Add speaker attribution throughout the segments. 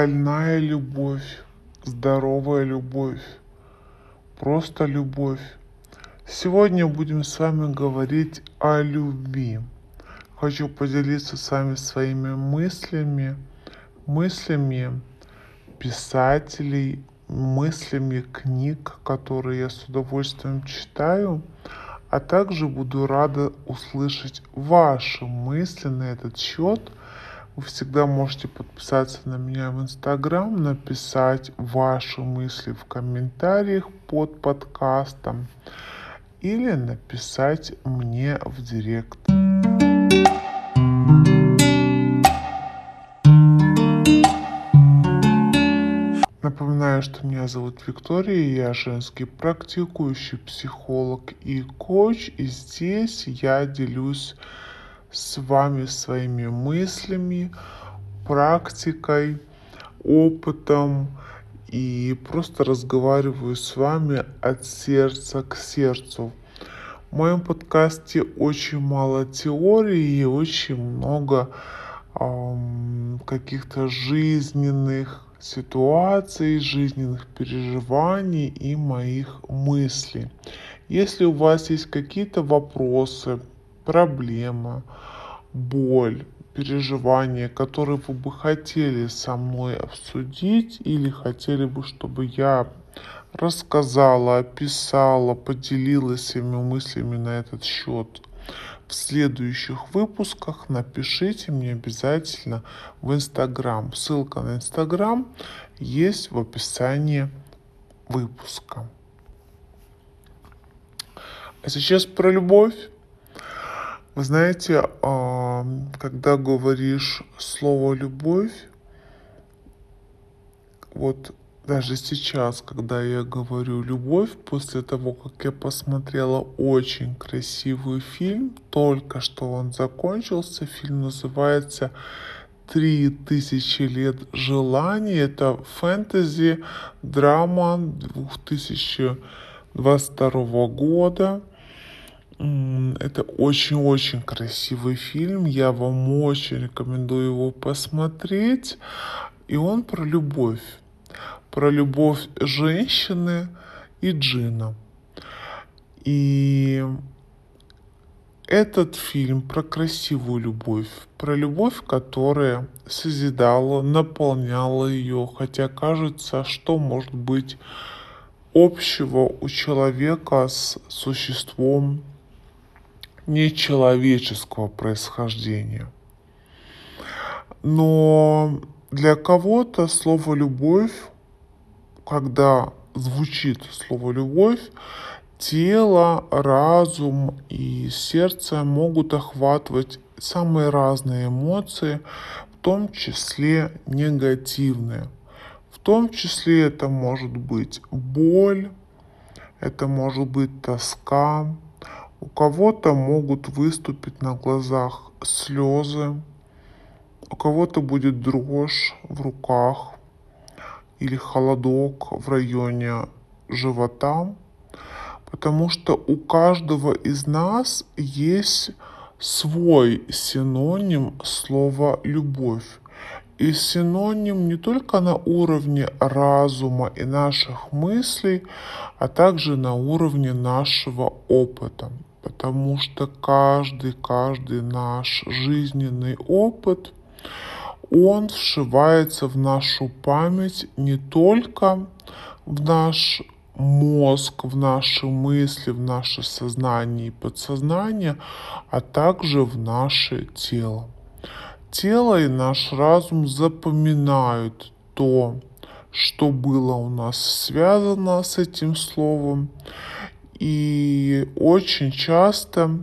Speaker 1: больная любовь, здоровая любовь, просто любовь. Сегодня будем с вами говорить о любви. Хочу поделиться с вами своими мыслями, мыслями писателей, мыслями книг, которые я с удовольствием читаю, а также буду рада услышать ваши мысли на этот счет – вы всегда можете подписаться на меня в Инстаграм, написать ваши мысли в комментариях под подкастом или написать мне в директ. Напоминаю, что меня зовут Виктория, я женский практикующий психолог и коуч, и здесь я делюсь с вами своими мыслями, практикой, опытом и просто разговариваю с вами от сердца к сердцу. В моем подкасте очень мало теории и очень много эм, каких-то жизненных ситуаций, жизненных переживаний и моих мыслей. Если у вас есть какие-то вопросы, проблема, боль, переживания, которые вы бы хотели со мной обсудить или хотели бы, чтобы я рассказала, описала, поделилась своими мыслями на этот счет в следующих выпусках, напишите мне обязательно в Инстаграм. Ссылка на Инстаграм есть в описании выпуска. А сейчас про любовь. Вы знаете, а, когда говоришь слово «любовь», вот даже сейчас, когда я говорю «любовь», после того, как я посмотрела очень красивый фильм, только что он закончился, фильм называется «Три тысячи лет желаний», это фэнтези, драма 2022 года, это очень-очень красивый фильм. Я вам очень рекомендую его посмотреть. И он про любовь. Про любовь женщины и джина. И этот фильм про красивую любовь, про любовь, которая созидала, наполняла ее, хотя кажется, что может быть общего у человека с существом нечеловеческого происхождения. Но для кого-то слово «любовь», когда звучит слово «любовь», тело, разум и сердце могут охватывать самые разные эмоции, в том числе негативные. В том числе это может быть боль, это может быть тоска, у кого-то могут выступить на глазах слезы, у кого-то будет дрожь в руках или холодок в районе живота, потому что у каждого из нас есть свой синоним слова «любовь». И синоним не только на уровне разума и наших мыслей, а также на уровне нашего опыта потому что каждый, каждый наш жизненный опыт, он вшивается в нашу память не только в наш мозг, в наши мысли, в наше сознание и подсознание, а также в наше тело. Тело и наш разум запоминают то, что было у нас связано с этим словом, и очень часто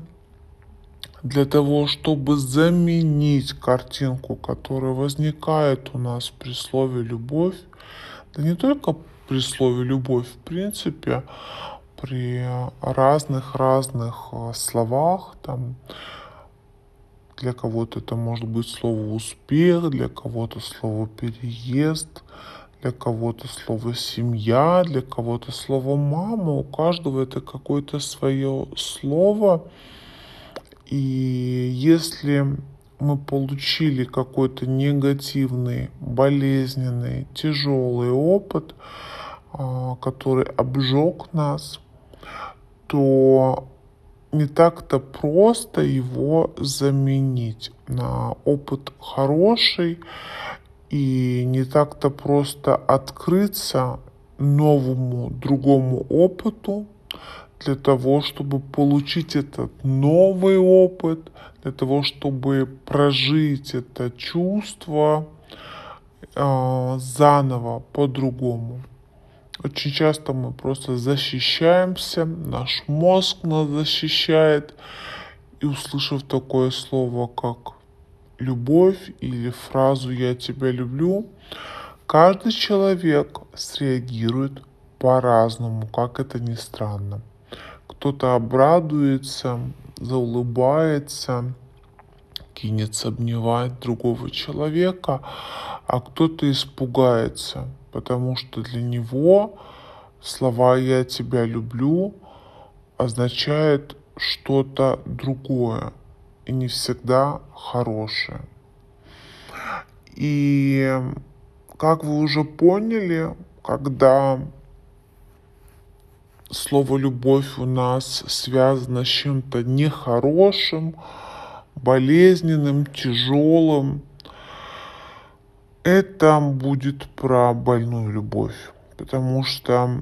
Speaker 1: для того, чтобы заменить картинку, которая возникает у нас при слове «любовь», да не только при слове «любовь», в принципе, при разных-разных э, словах, там, для кого-то это может быть слово «успех», для кого-то слово «переезд», для кого-то слово семья, для кого-то слово мама, у каждого это какое-то свое слово. И если мы получили какой-то негативный, болезненный, тяжелый опыт, а, который обжег нас, то не так-то просто его заменить на опыт хороший и не так-то просто открыться новому, другому опыту для того, чтобы получить этот новый опыт, для того, чтобы прожить это чувство э, заново, по-другому. Очень часто мы просто защищаемся, наш мозг нас защищает, и услышав такое слово, как любовь или фразу «я тебя люблю», каждый человек среагирует по-разному, как это ни странно. Кто-то обрадуется, заулыбается, кинется обнимать другого человека, а кто-то испугается, потому что для него слова «я тебя люблю» означает что-то другое и не всегда хорошее. И как вы уже поняли, когда слово любовь у нас связано с чем-то нехорошим, болезненным, тяжелым, это будет про больную любовь. Потому что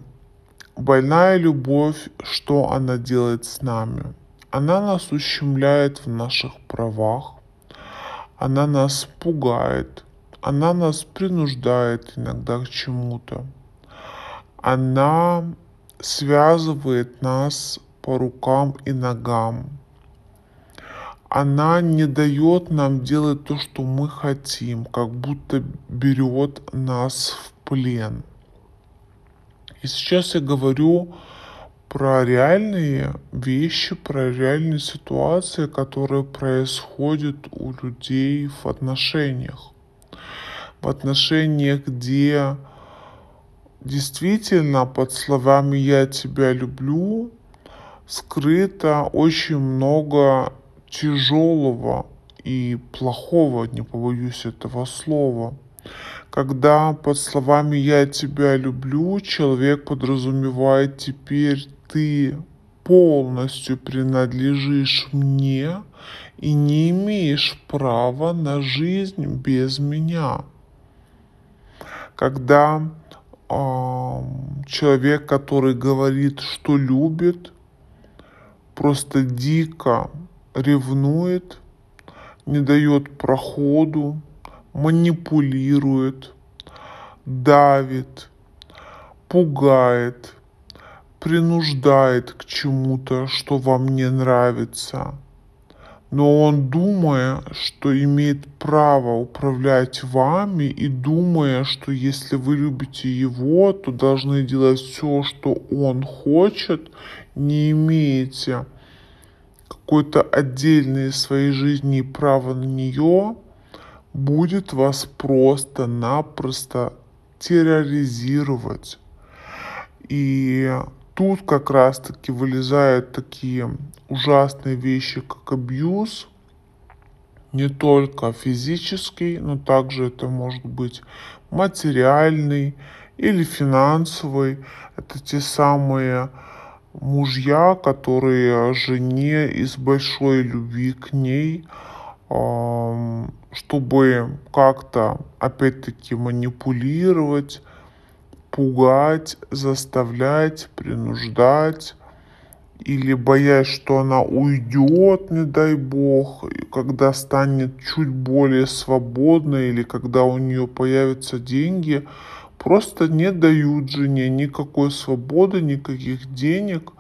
Speaker 1: больная любовь, что она делает с нами? Она нас ущемляет в наших правах, она нас пугает, она нас принуждает иногда к чему-то. Она связывает нас по рукам и ногам. Она не дает нам делать то, что мы хотим, как будто берет нас в плен. И сейчас я говорю про реальные вещи, про реальные ситуации, которые происходят у людей в отношениях. В отношениях, где Действительно, под словами «я тебя люблю» скрыто очень много тяжелого и плохого, не побоюсь этого слова. Когда под словами «я тебя люблю» человек подразумевает «теперь ты полностью принадлежишь мне и не имеешь права на жизнь без меня». Когда человек, который говорит, что любит, просто дико ревнует, не дает проходу, манипулирует, давит, пугает, принуждает к чему-то, что вам не нравится – но он, думая, что имеет право управлять вами и думая, что если вы любите его, то должны делать все, что он хочет, не имеете какой-то отдельной своей жизни и права на нее, будет вас просто-напросто терроризировать. И тут как раз-таки вылезают такие ужасные вещи, как абьюз, не только физический, но также это может быть материальный или финансовый. Это те самые мужья, которые жене из большой любви к ней, чтобы как-то опять-таки манипулировать, пугать, заставлять, принуждать, или боясь, что она уйдет, не дай бог, когда станет чуть более свободной или когда у нее появятся деньги, просто не дают жене никакой свободы, никаких денег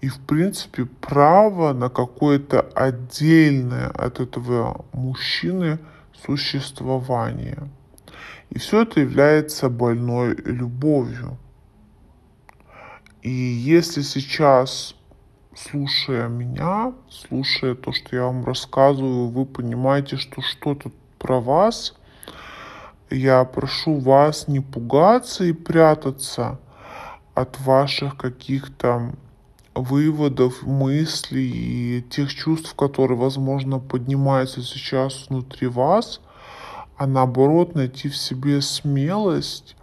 Speaker 1: и, в принципе, право на какое-то отдельное от этого мужчины существование. И все это является больной любовью. И если сейчас, слушая меня, слушая то, что я вам рассказываю, вы понимаете, что что-то про вас, я прошу вас не пугаться и прятаться от ваших каких-то выводов, мыслей и тех чувств, которые, возможно, поднимаются сейчас внутри вас, а наоборот найти в себе смелость,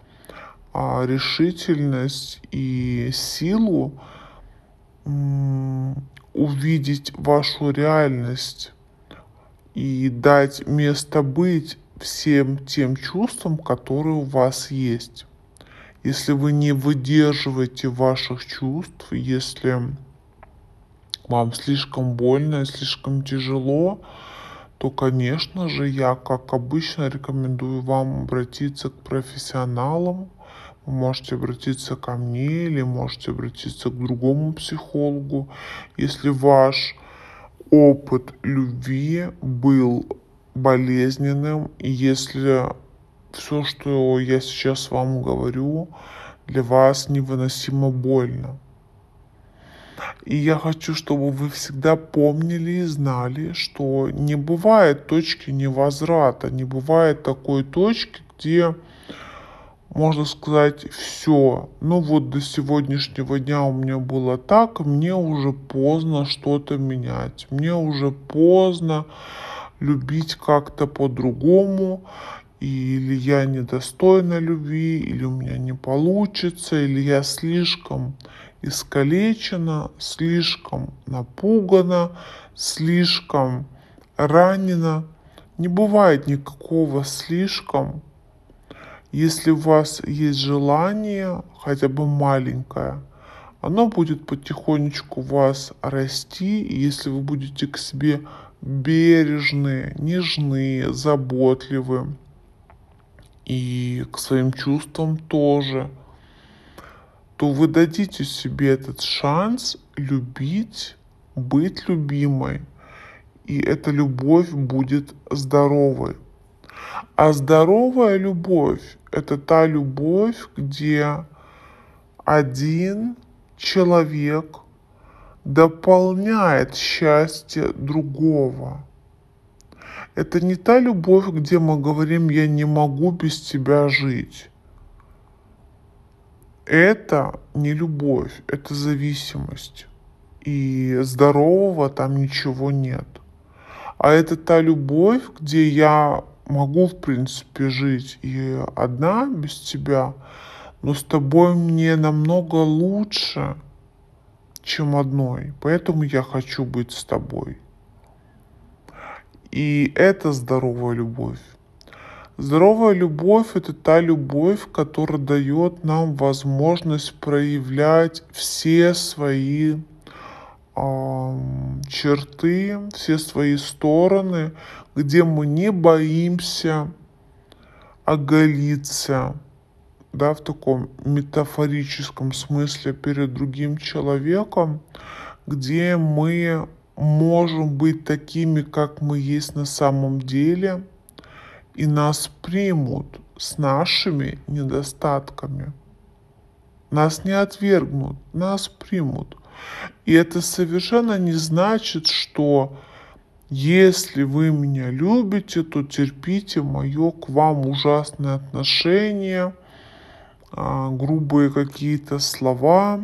Speaker 1: а, решительность и силу увидеть вашу реальность и дать место быть всем тем чувствам, которые у вас есть. Если вы не выдерживаете ваших чувств, если вам слишком больно, слишком тяжело, то, конечно же, я, как обычно, рекомендую вам обратиться к профессионалам. Вы можете обратиться ко мне или можете обратиться к другому психологу. Если ваш опыт любви был болезненным, и если все, что я сейчас вам говорю, для вас невыносимо больно. И я хочу, чтобы вы всегда помнили и знали, что не бывает точки невозврата, не бывает такой точки, где можно сказать, все, ну вот до сегодняшнего дня у меня было так, мне уже поздно что-то менять, мне уже поздно любить как-то по-другому, или я недостойна любви, или у меня не получится, или я слишком искалечена, слишком напугана, слишком ранена. Не бывает никакого слишком. Если у вас есть желание, хотя бы маленькое, оно будет потихонечку вас расти, если вы будете к себе бережны, нежны, заботливы, и к своим чувствам тоже – то вы дадите себе этот шанс любить, быть любимой. И эта любовь будет здоровой. А здоровая любовь – это та любовь, где один человек дополняет счастье другого. Это не та любовь, где мы говорим «я не могу без тебя жить». Это не любовь, это зависимость. И здорового там ничего нет. А это та любовь, где я могу, в принципе, жить и одна без тебя, но с тобой мне намного лучше, чем одной. Поэтому я хочу быть с тобой. И это здоровая любовь. Здоровая любовь – это та любовь, которая дает нам возможность проявлять все свои э, черты, все свои стороны, где мы не боимся оголиться, да, в таком метафорическом смысле перед другим человеком, где мы можем быть такими, как мы есть на самом деле – и нас примут с нашими недостатками. Нас не отвергнут, нас примут. И это совершенно не значит, что если вы меня любите, то терпите мое к вам ужасное отношение, а, грубые какие-то слова,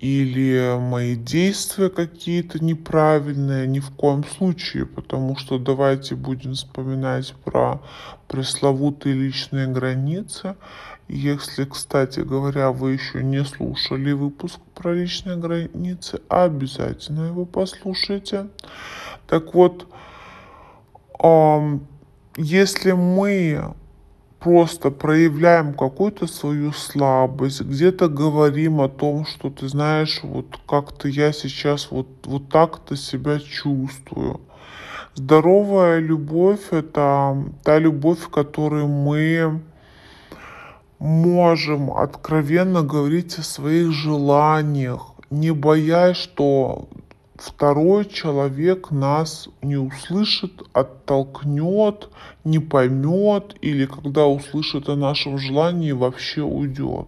Speaker 1: или мои действия какие-то неправильные, ни в коем случае, потому что давайте будем вспоминать про пресловутые личные границы. Если, кстати говоря, вы еще не слушали выпуск про личные границы, обязательно его послушайте. Так вот, если мы просто проявляем какую-то свою слабость, где-то говорим о том, что ты знаешь, вот как-то я сейчас вот, вот так-то себя чувствую. Здоровая любовь — это та любовь, которой мы можем откровенно говорить о своих желаниях, не боясь, что второй человек нас не услышит, оттолкнет, не поймет или когда услышит о нашем желании вообще уйдет.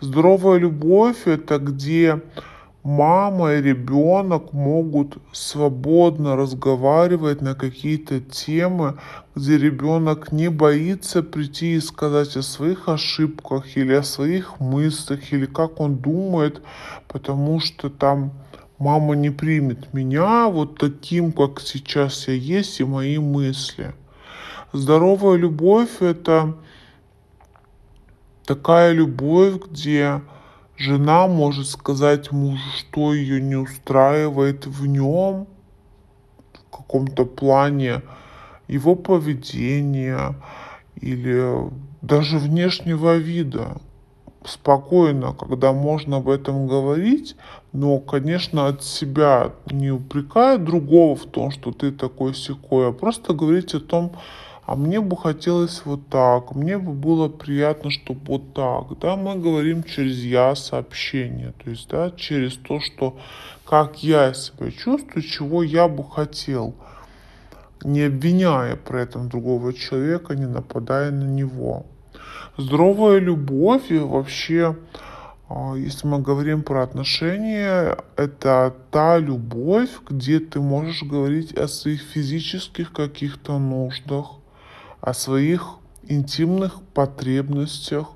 Speaker 1: Здоровая любовь это где мама и ребенок могут свободно разговаривать на какие-то темы, где ребенок не боится прийти и сказать о своих ошибках или о своих мыслях, или как он думает, потому что там мама не примет меня вот таким, как сейчас я есть, и мои мысли. Здоровая любовь – это такая любовь, где жена может сказать мужу, что ее не устраивает в нем, в каком-то плане его поведения или даже внешнего вида. Спокойно, когда можно об этом говорить, но, конечно, от себя не упрекая другого в том, что ты такой секой, а просто говорить о том, а мне бы хотелось вот так, мне бы было приятно, чтобы вот так, да, мы говорим через я сообщение, то есть, да, через то, что как я себя чувствую, чего я бы хотел, не обвиняя при этом другого человека, не нападая на него. Здоровая любовь и вообще, если мы говорим про отношения, это та любовь, где ты можешь говорить о своих физических каких-то нуждах, о своих интимных потребностях.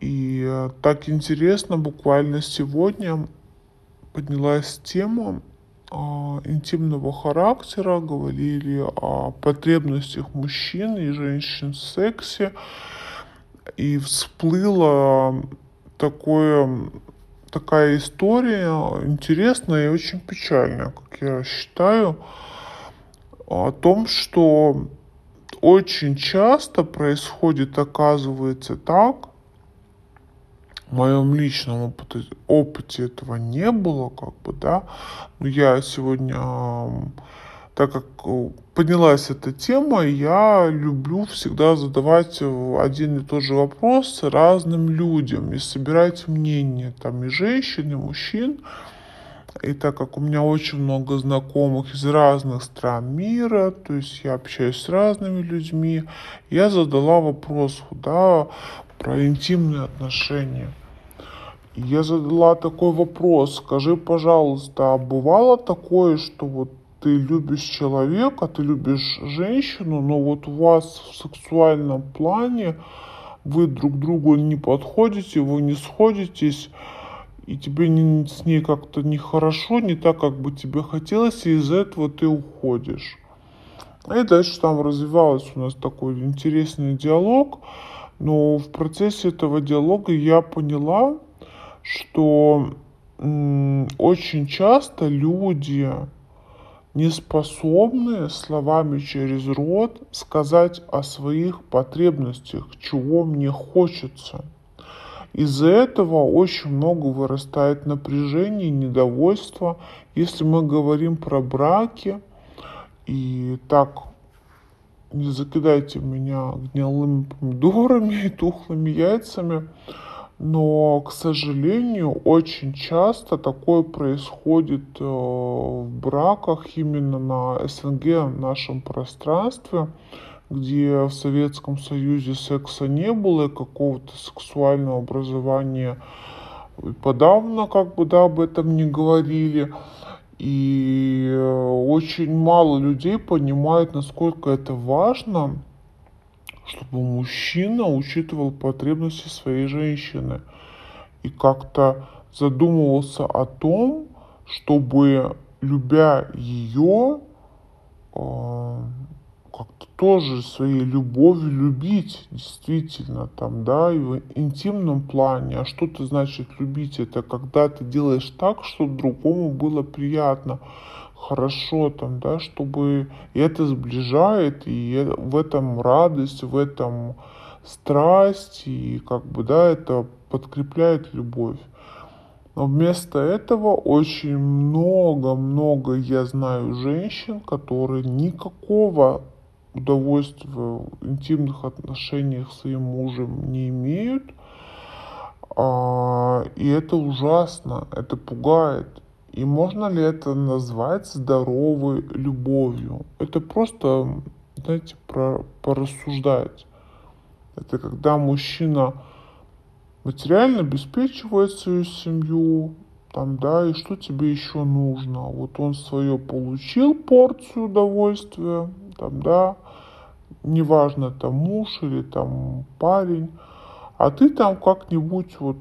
Speaker 1: И э, так интересно, буквально сегодня поднялась тема э, интимного характера, говорили о потребностях мужчин и женщин в сексе, и всплыла такое, такая история интересная и очень печальная, как я считаю, о том, что очень часто происходит, оказывается, так, в моем личном опыте, опыте этого не было, как бы, да, но я сегодня, так как э, поднялась эта тема, я люблю всегда задавать один и тот же вопрос разным людям и собирать мнения там и женщин, и мужчин, и так как у меня очень много знакомых из разных стран мира, то есть я общаюсь с разными людьми, я задала вопрос, да, про интимные отношения. Я задала такой вопрос, скажи, пожалуйста, а бывало такое, что вот ты любишь человека, ты любишь женщину, но вот у вас в сексуальном плане вы друг другу не подходите, вы не сходитесь, и тебе не, с ней как-то нехорошо, не так, как бы тебе хотелось, и из-за этого ты уходишь. И дальше там развивался у нас такой интересный диалог, но в процессе этого диалога я поняла, что очень часто люди не способны словами через рот сказать о своих потребностях, чего мне хочется – из-за этого очень много вырастает напряжение, недовольство. Если мы говорим про браки, и так не закидайте меня гнилыми помидорами и тухлыми яйцами, но, к сожалению, очень часто такое происходит э, в браках именно на СНГ, нашем пространстве где в Советском Союзе секса не было, какого-то сексуального образования подавно как бы да, об этом не говорили. И э, очень мало людей понимают, насколько это важно, чтобы мужчина учитывал потребности своей женщины и как-то задумывался о том, чтобы, любя ее, э, как-то тоже своей любовью любить, действительно, там, да, и в интимном плане. А что это значит любить? Это когда ты делаешь так, чтобы другому было приятно, хорошо, там, да, чтобы это сближает, и в этом радость, в этом страсть, и как бы, да, это подкрепляет любовь. Но вместо этого очень много-много я знаю женщин, которые никакого удовольствия в интимных отношениях с своим мужем не имеют. А, и это ужасно, это пугает. И можно ли это назвать здоровой любовью? Это просто, знаете, про, порассуждать. Это когда мужчина материально обеспечивает свою семью, там, да, и что тебе еще нужно. Вот он свое получил порцию удовольствия, там, да, неважно, там муж или там парень, а ты там как-нибудь вот,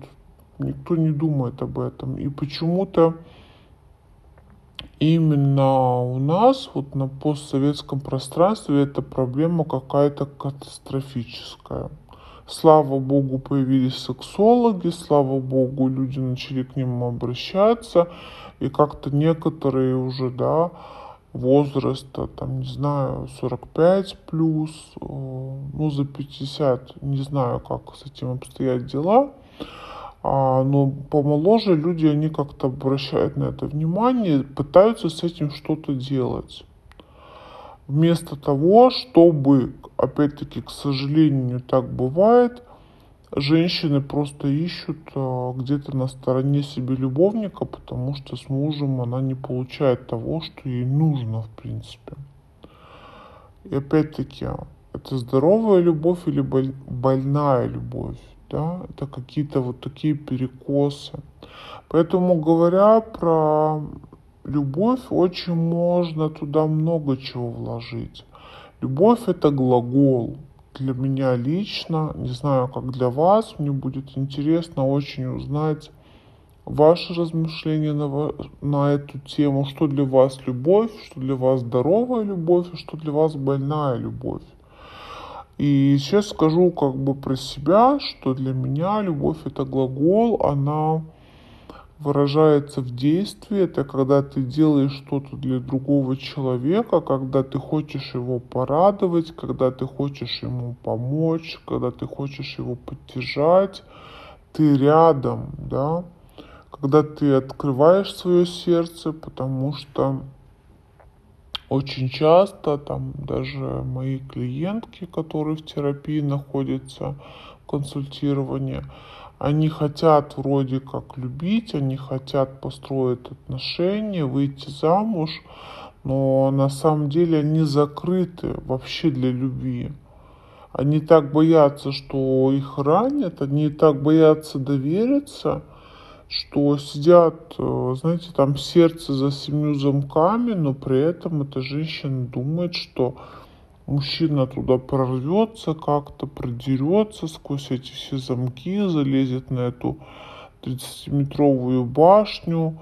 Speaker 1: никто не думает об этом. И почему-то именно у нас, вот на постсоветском пространстве, эта проблема какая-то катастрофическая. Слава богу, появились сексологи, слава богу, люди начали к ним обращаться, и как-то некоторые уже, да, возраста, там, не знаю, 45 плюс, э, ну, за 50, не знаю, как с этим обстоят дела, а, но помоложе люди, они как-то обращают на это внимание, пытаются с этим что-то делать. Вместо того, чтобы, опять-таки, к сожалению, так бывает, женщины просто ищут а, где-то на стороне себе любовника, потому что с мужем она не получает того, что ей нужно, в принципе. И опять-таки, это здоровая любовь или больная любовь, да, это какие-то вот такие перекосы. Поэтому, говоря про любовь, очень можно туда много чего вложить. Любовь это глагол, для меня лично, не знаю, как для вас, мне будет интересно очень узнать ваши размышления на, на эту тему, что для вас любовь, что для вас здоровая любовь, и что для вас больная любовь. И сейчас скажу как бы про себя, что для меня любовь это глагол, она выражается в действии, это когда ты делаешь что-то для другого человека, когда ты хочешь его порадовать, когда ты хочешь ему помочь, когда ты хочешь его поддержать, ты рядом, да, когда ты открываешь свое сердце, потому что очень часто там даже мои клиентки, которые в терапии находятся, в консультировании, они хотят вроде как любить, они хотят построить отношения, выйти замуж, но на самом деле они закрыты вообще для любви. Они так боятся, что их ранят, они так боятся довериться, что сидят, э, знаете, там сердце за семью замками, но при этом эта женщина думает, что мужчина туда прорвется как-то, продерется сквозь эти все замки, залезет на эту 30-метровую башню,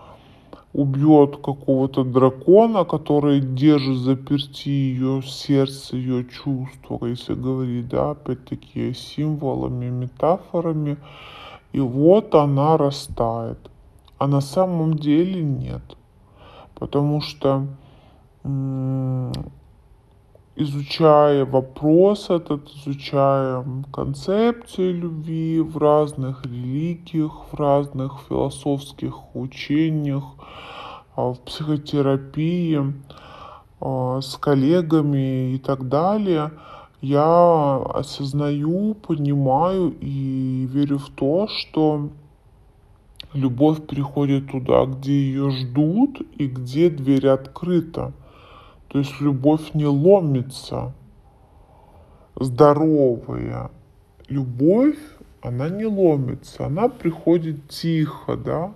Speaker 1: убьет какого-то дракона, который держит заперти ее сердце, ее чувства, если говорить, да, опять-таки символами, метафорами. И вот она растает. А на самом деле нет. Потому что изучая вопрос этот, изучая концепции любви в разных религиях, в разных философских учениях, а, в психотерапии, а, с коллегами и так далее, я осознаю, понимаю и верю в то, что любовь приходит туда, где ее ждут и где дверь открыта. То есть любовь не ломится. Здоровая любовь, она не ломится, она приходит тихо, да,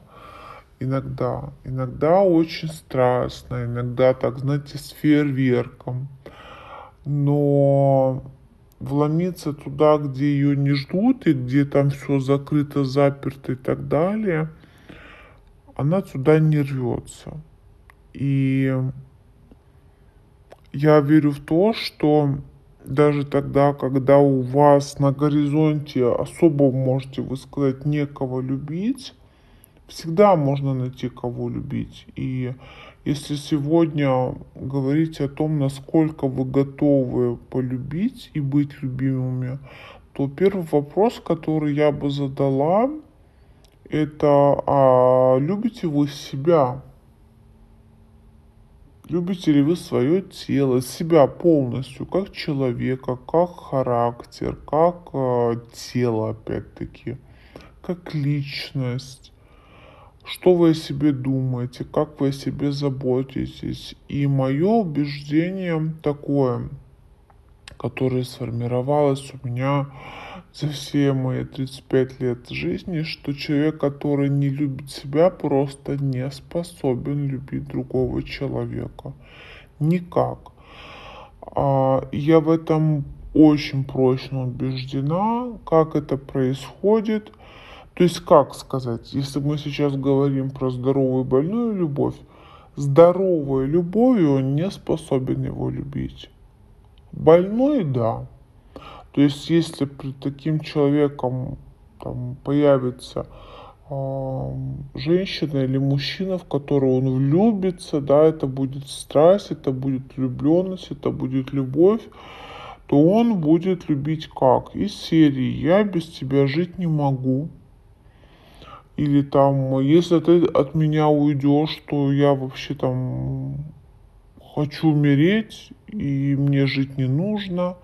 Speaker 1: иногда. Иногда очень страстно, иногда, так знаете, с фейерверком. Но вломиться туда, где ее не ждут, и где там все закрыто, заперто и так далее, она туда не рвется. И я верю в то, что даже тогда, когда у вас на горизонте особо можете вы сказать некого любить, всегда можно найти кого любить. И если сегодня говорить о том, насколько вы готовы полюбить и быть любимыми, то первый вопрос, который я бы задала, это а любите вы себя? Любите ли вы свое тело, себя полностью, как человека, как характер, как э, тело, опять-таки, как личность? Что вы о себе думаете, как вы о себе заботитесь? И мое убеждение такое, которое сформировалось у меня за все мои 35 лет жизни, что человек, который не любит себя, просто не способен любить другого человека. Никак. А, я в этом очень прочно убеждена, как это происходит. То есть, как сказать, если мы сейчас говорим про здоровую и больную любовь, здоровой любовью он не способен его любить. Больной – да. То есть, если при таким человеком там, появится женщина или мужчина, в которого он влюбится, да, это будет страсть, это будет влюбленность, это будет любовь, то он будет любить как? Из серии «Я без тебя жить не могу», или там, если ты от меня уйдешь, то я вообще там хочу умереть, и мне жить не нужно,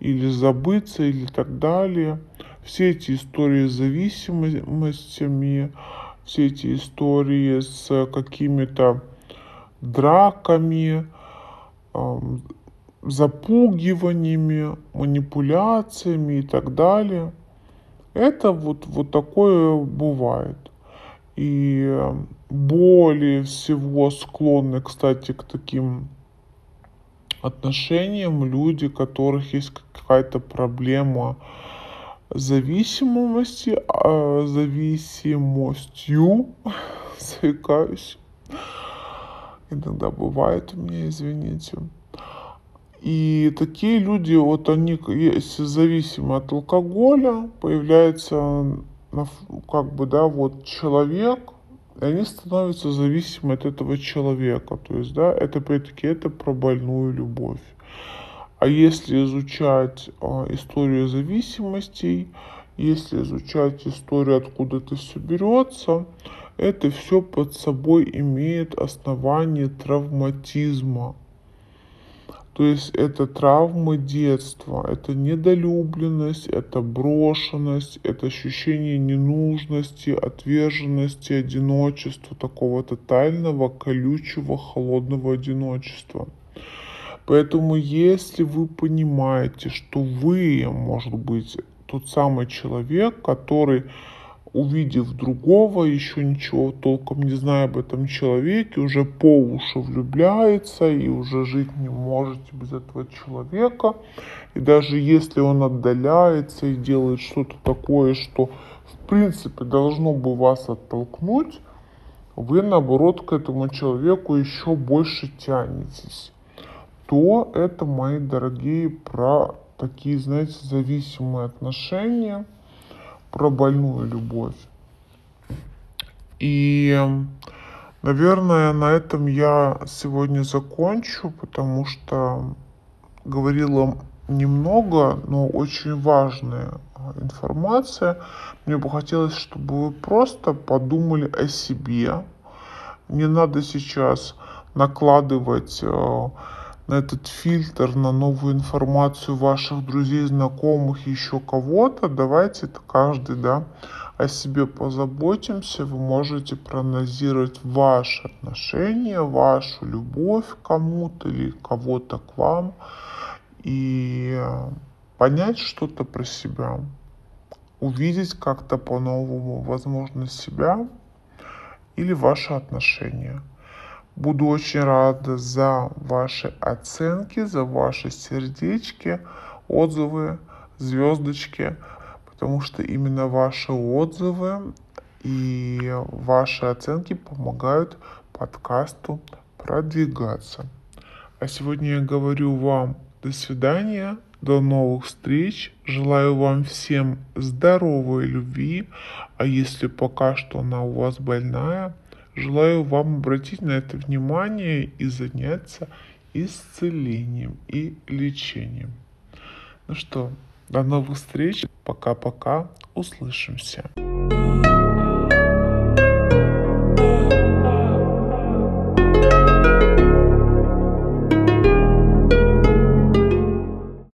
Speaker 1: или забыться, или так далее. Все эти истории с зависимостями, все эти истории с какими-то драками, запугиваниями, манипуляциями и так далее. Это вот, вот такое бывает. И более всего склонны, кстати, к таким отношениям люди, у которых есть какая-то проблема зависимости, а, зависимостью, заикаюсь. Иногда бывает у меня, извините. И такие люди, вот они, если зависимы от алкоголя, появляется как бы, да, вот человек, и они становятся зависимы от этого человека. То есть, да, это опять-таки это про больную любовь. А если изучать э, историю зависимостей, если изучать историю, откуда это все берется, это все под собой имеет основание травматизма. То есть это травмы детства, это недолюбленность, это брошенность, это ощущение ненужности, отверженности, одиночества, такого тотального, колючего, холодного одиночества. Поэтому если вы понимаете, что вы, может быть, тот самый человек, который увидев другого, еще ничего толком не зная об этом человеке, уже по уши влюбляется и уже жить не можете без этого человека. И даже если он отдаляется и делает что-то такое, что в принципе должно бы вас оттолкнуть, вы наоборот к этому человеку еще больше тянетесь, то это, мои дорогие, про такие, знаете, зависимые отношения – про больную любовь. И, наверное, на этом я сегодня закончу, потому что говорила немного, но очень важная информация. Мне бы хотелось, чтобы вы просто подумали о себе. Не надо сейчас накладывать э, этот фильтр, на новую информацию ваших друзей, знакомых, еще кого-то, давайте каждый, да, о себе позаботимся. Вы можете проанализировать ваши отношения, вашу любовь к кому-то или кого-то к вам и понять что-то про себя, увидеть как-то по-новому, возможно, себя или ваши отношения. Буду очень рада за ваши оценки, за ваши сердечки, отзывы, звездочки, потому что именно ваши отзывы и ваши оценки помогают подкасту продвигаться. А сегодня я говорю вам до свидания, до новых встреч. Желаю вам всем здоровой любви, а если пока что она у вас больная – Желаю вам обратить на это внимание и заняться исцелением и лечением. Ну что, до новых встреч. Пока-пока. Услышимся.